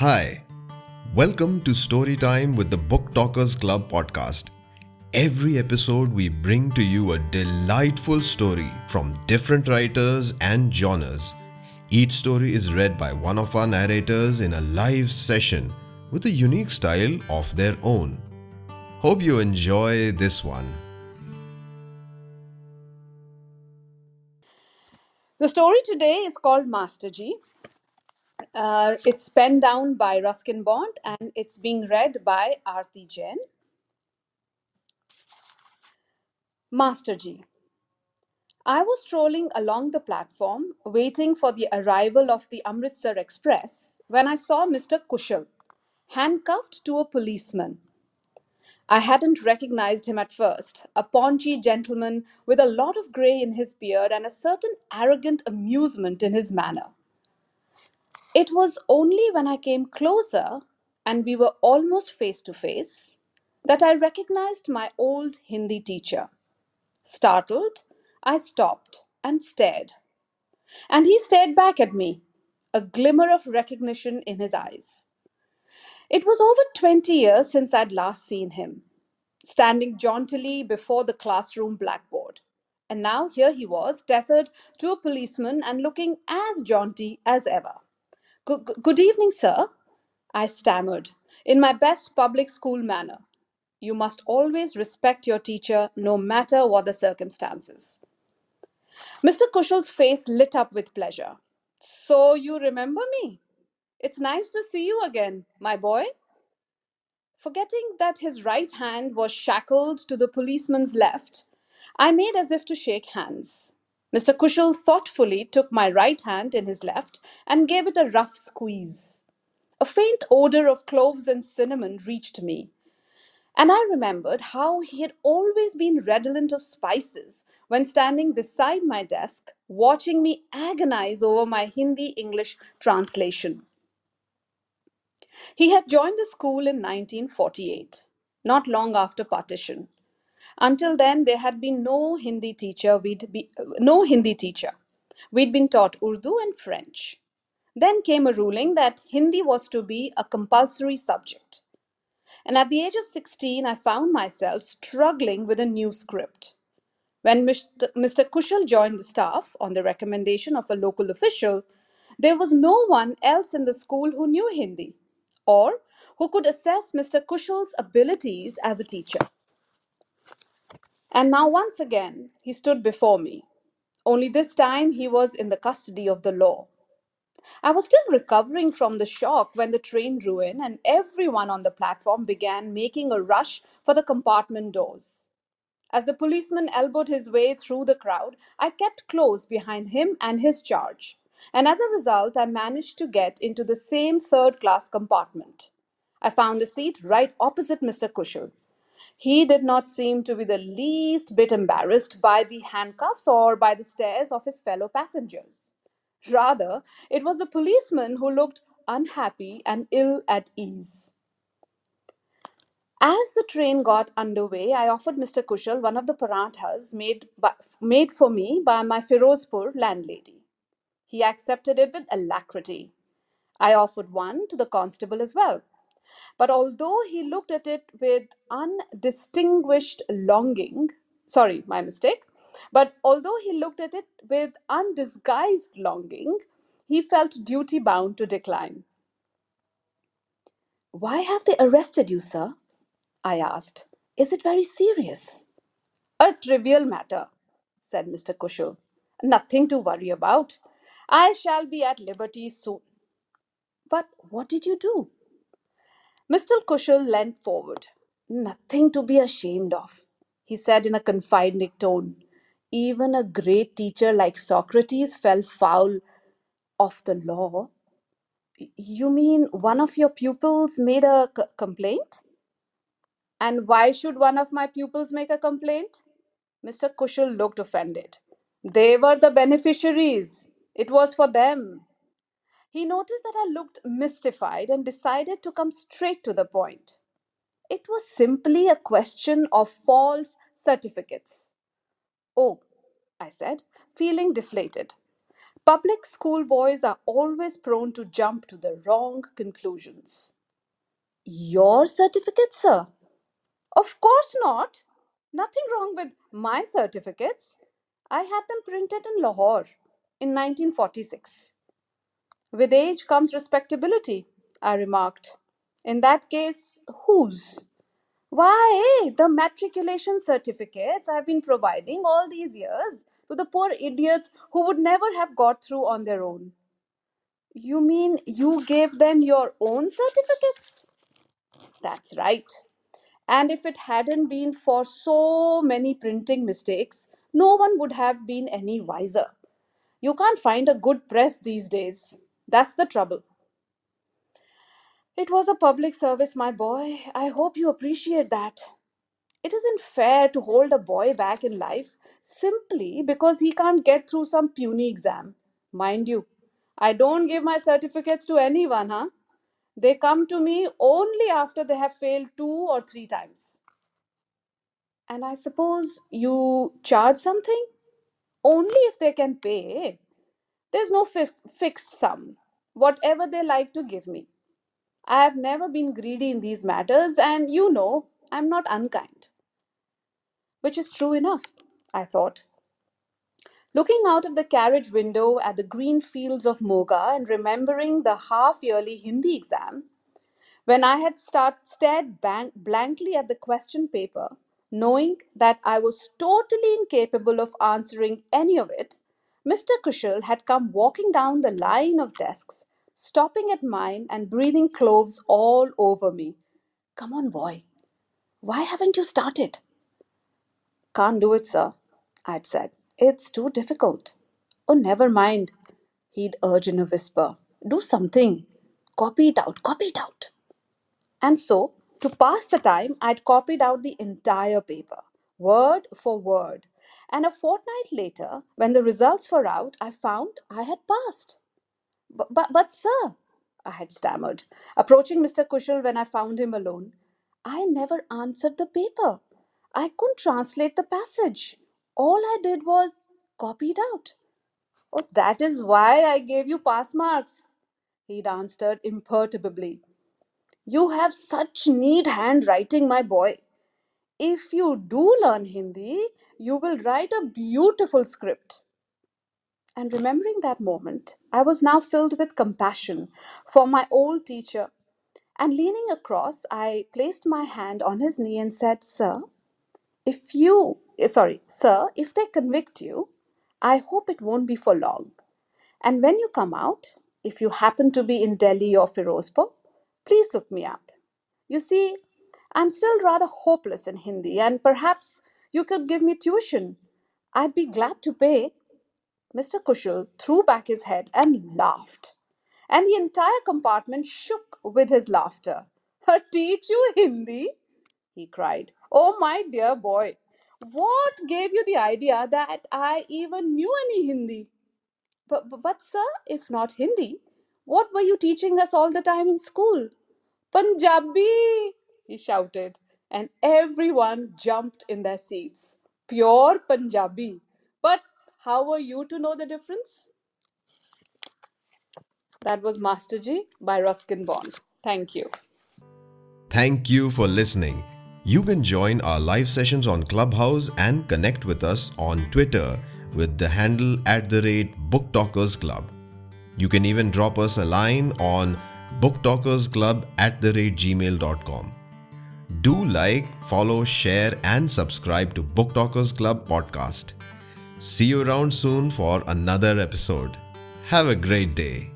Hi, welcome to Storytime with the Book Talkers Club podcast. Every episode, we bring to you a delightful story from different writers and genres. Each story is read by one of our narrators in a live session with a unique style of their own. Hope you enjoy this one. The story today is called Master Ji. Uh, it's penned down by Ruskin Bond and it's being read by Arti Jain. Master Ji. I was strolling along the platform, waiting for the arrival of the Amritsar Express, when I saw Mr. Kushal, handcuffed to a policeman. I hadn't recognized him at first, a paunchy gentleman with a lot of grey in his beard and a certain arrogant amusement in his manner. It was only when I came closer and we were almost face to face that I recognized my old Hindi teacher. Startled, I stopped and stared. And he stared back at me, a glimmer of recognition in his eyes. It was over 20 years since I'd last seen him, standing jauntily before the classroom blackboard. And now here he was, tethered to a policeman and looking as jaunty as ever. Good, good evening, sir, I stammered, in my best public school manner. You must always respect your teacher, no matter what the circumstances. Mr. Kushal's face lit up with pleasure. So you remember me? It's nice to see you again, my boy. Forgetting that his right hand was shackled to the policeman's left, I made as if to shake hands. Mr. Kushal thoughtfully took my right hand in his left and gave it a rough squeeze. A faint odor of cloves and cinnamon reached me, and I remembered how he had always been redolent of spices when standing beside my desk, watching me agonize over my Hindi English translation. He had joined the school in 1948, not long after partition. Until then, there had been no Hindi teacher. We'd be, no Hindi teacher. We'd been taught Urdu and French. Then came a ruling that Hindi was to be a compulsory subject. And at the age of 16, I found myself struggling with a new script. When Mr. Mr. Kushal joined the staff on the recommendation of a local official, there was no one else in the school who knew Hindi or who could assess Mr. Kushal's abilities as a teacher. And now, once again, he stood before me. Only this time he was in the custody of the law. I was still recovering from the shock when the train drew in and everyone on the platform began making a rush for the compartment doors. As the policeman elbowed his way through the crowd, I kept close behind him and his charge. And as a result, I managed to get into the same third class compartment. I found a seat right opposite Mr. Kushal. He did not seem to be the least bit embarrassed by the handcuffs or by the stares of his fellow passengers. Rather, it was the policeman who looked unhappy and ill at ease. As the train got underway, I offered Mr. Kushal one of the parathas made, by, made for me by my Firozpur landlady. He accepted it with alacrity. I offered one to the constable as well. But although he looked at it with undistinguished longing, sorry, my mistake, but although he looked at it with undisguised longing, he felt duty bound to decline. Why have they arrested you, sir? I asked. Is it very serious? A trivial matter, said Mr. Kushal. Nothing to worry about. I shall be at liberty soon. But what did you do? Mr. Kushal leant forward. Nothing to be ashamed of, he said in a confiding tone. Even a great teacher like Socrates fell foul of the law. You mean one of your pupils made a c- complaint? And why should one of my pupils make a complaint? Mr. Kushal looked offended. They were the beneficiaries. It was for them. He noticed that I looked mystified and decided to come straight to the point. It was simply a question of false certificates. Oh, I said, feeling deflated. Public school boys are always prone to jump to the wrong conclusions. Your certificate, sir? Of course not. Nothing wrong with my certificates. I had them printed in Lahore in 1946. With age comes respectability, I remarked. In that case, whose? Why, eh, the matriculation certificates I've been providing all these years to the poor idiots who would never have got through on their own. You mean you gave them your own certificates? That's right. And if it hadn't been for so many printing mistakes, no one would have been any wiser. You can't find a good press these days. That's the trouble. It was a public service, my boy. I hope you appreciate that. It isn't fair to hold a boy back in life simply because he can't get through some puny exam. Mind you, I don't give my certificates to anyone, huh? They come to me only after they have failed two or three times. And I suppose you charge something? Only if they can pay. There's no fix- fixed sum. Whatever they like to give me. I have never been greedy in these matters, and you know I'm not unkind. Which is true enough, I thought. Looking out of the carriage window at the green fields of Moga and remembering the half yearly Hindi exam, when I had start, stared blank, blankly at the question paper, knowing that I was totally incapable of answering any of it, Mr. Kushal had come walking down the line of desks, stopping at mine and breathing cloves all over me. Come on, boy. Why haven't you started? Can't do it, sir, I'd said. It's too difficult. Oh, never mind, he'd urge in a whisper. Do something. Copy it out, copy it out. And so, to pass the time, I'd copied out the entire paper, word for word. And a fortnight later, when the results were out, I found I had passed. But, but, sir, I had stammered, approaching Mr. Kushal when I found him alone. I never answered the paper. I couldn't translate the passage. All I did was copy it out. Oh, that is why I gave you pass marks, he'd answered imperturbably. You have such neat handwriting, my boy. If you do learn Hindi, you will write a beautiful script. And remembering that moment, I was now filled with compassion for my old teacher. And leaning across, I placed my hand on his knee and said, Sir, if you, eh, sorry, sir, if they convict you, I hope it won't be for long. And when you come out, if you happen to be in Delhi or Firozpur, please look me up. You see, I'm still rather hopeless in Hindi, and perhaps you could give me tuition. I'd be glad to pay. Mr. Kushal threw back his head and laughed, and the entire compartment shook with his laughter. Teach you Hindi? he cried. Oh, my dear boy, what gave you the idea that I even knew any Hindi? But, but, sir, if not Hindi, what were you teaching us all the time in school? Punjabi, he shouted, and everyone jumped in their seats. Pure Punjabi. But how were you to know the difference? That was Master Ji by Ruskin Bond. Thank you. Thank you for listening. You can join our live sessions on Clubhouse and connect with us on Twitter with the handle at the rate Book Talkers Club. You can even drop us a line on booktalkersclub at the rate gmail.com. Do like, follow, share, and subscribe to Book Talkers Club podcast. See you around soon for another episode. Have a great day.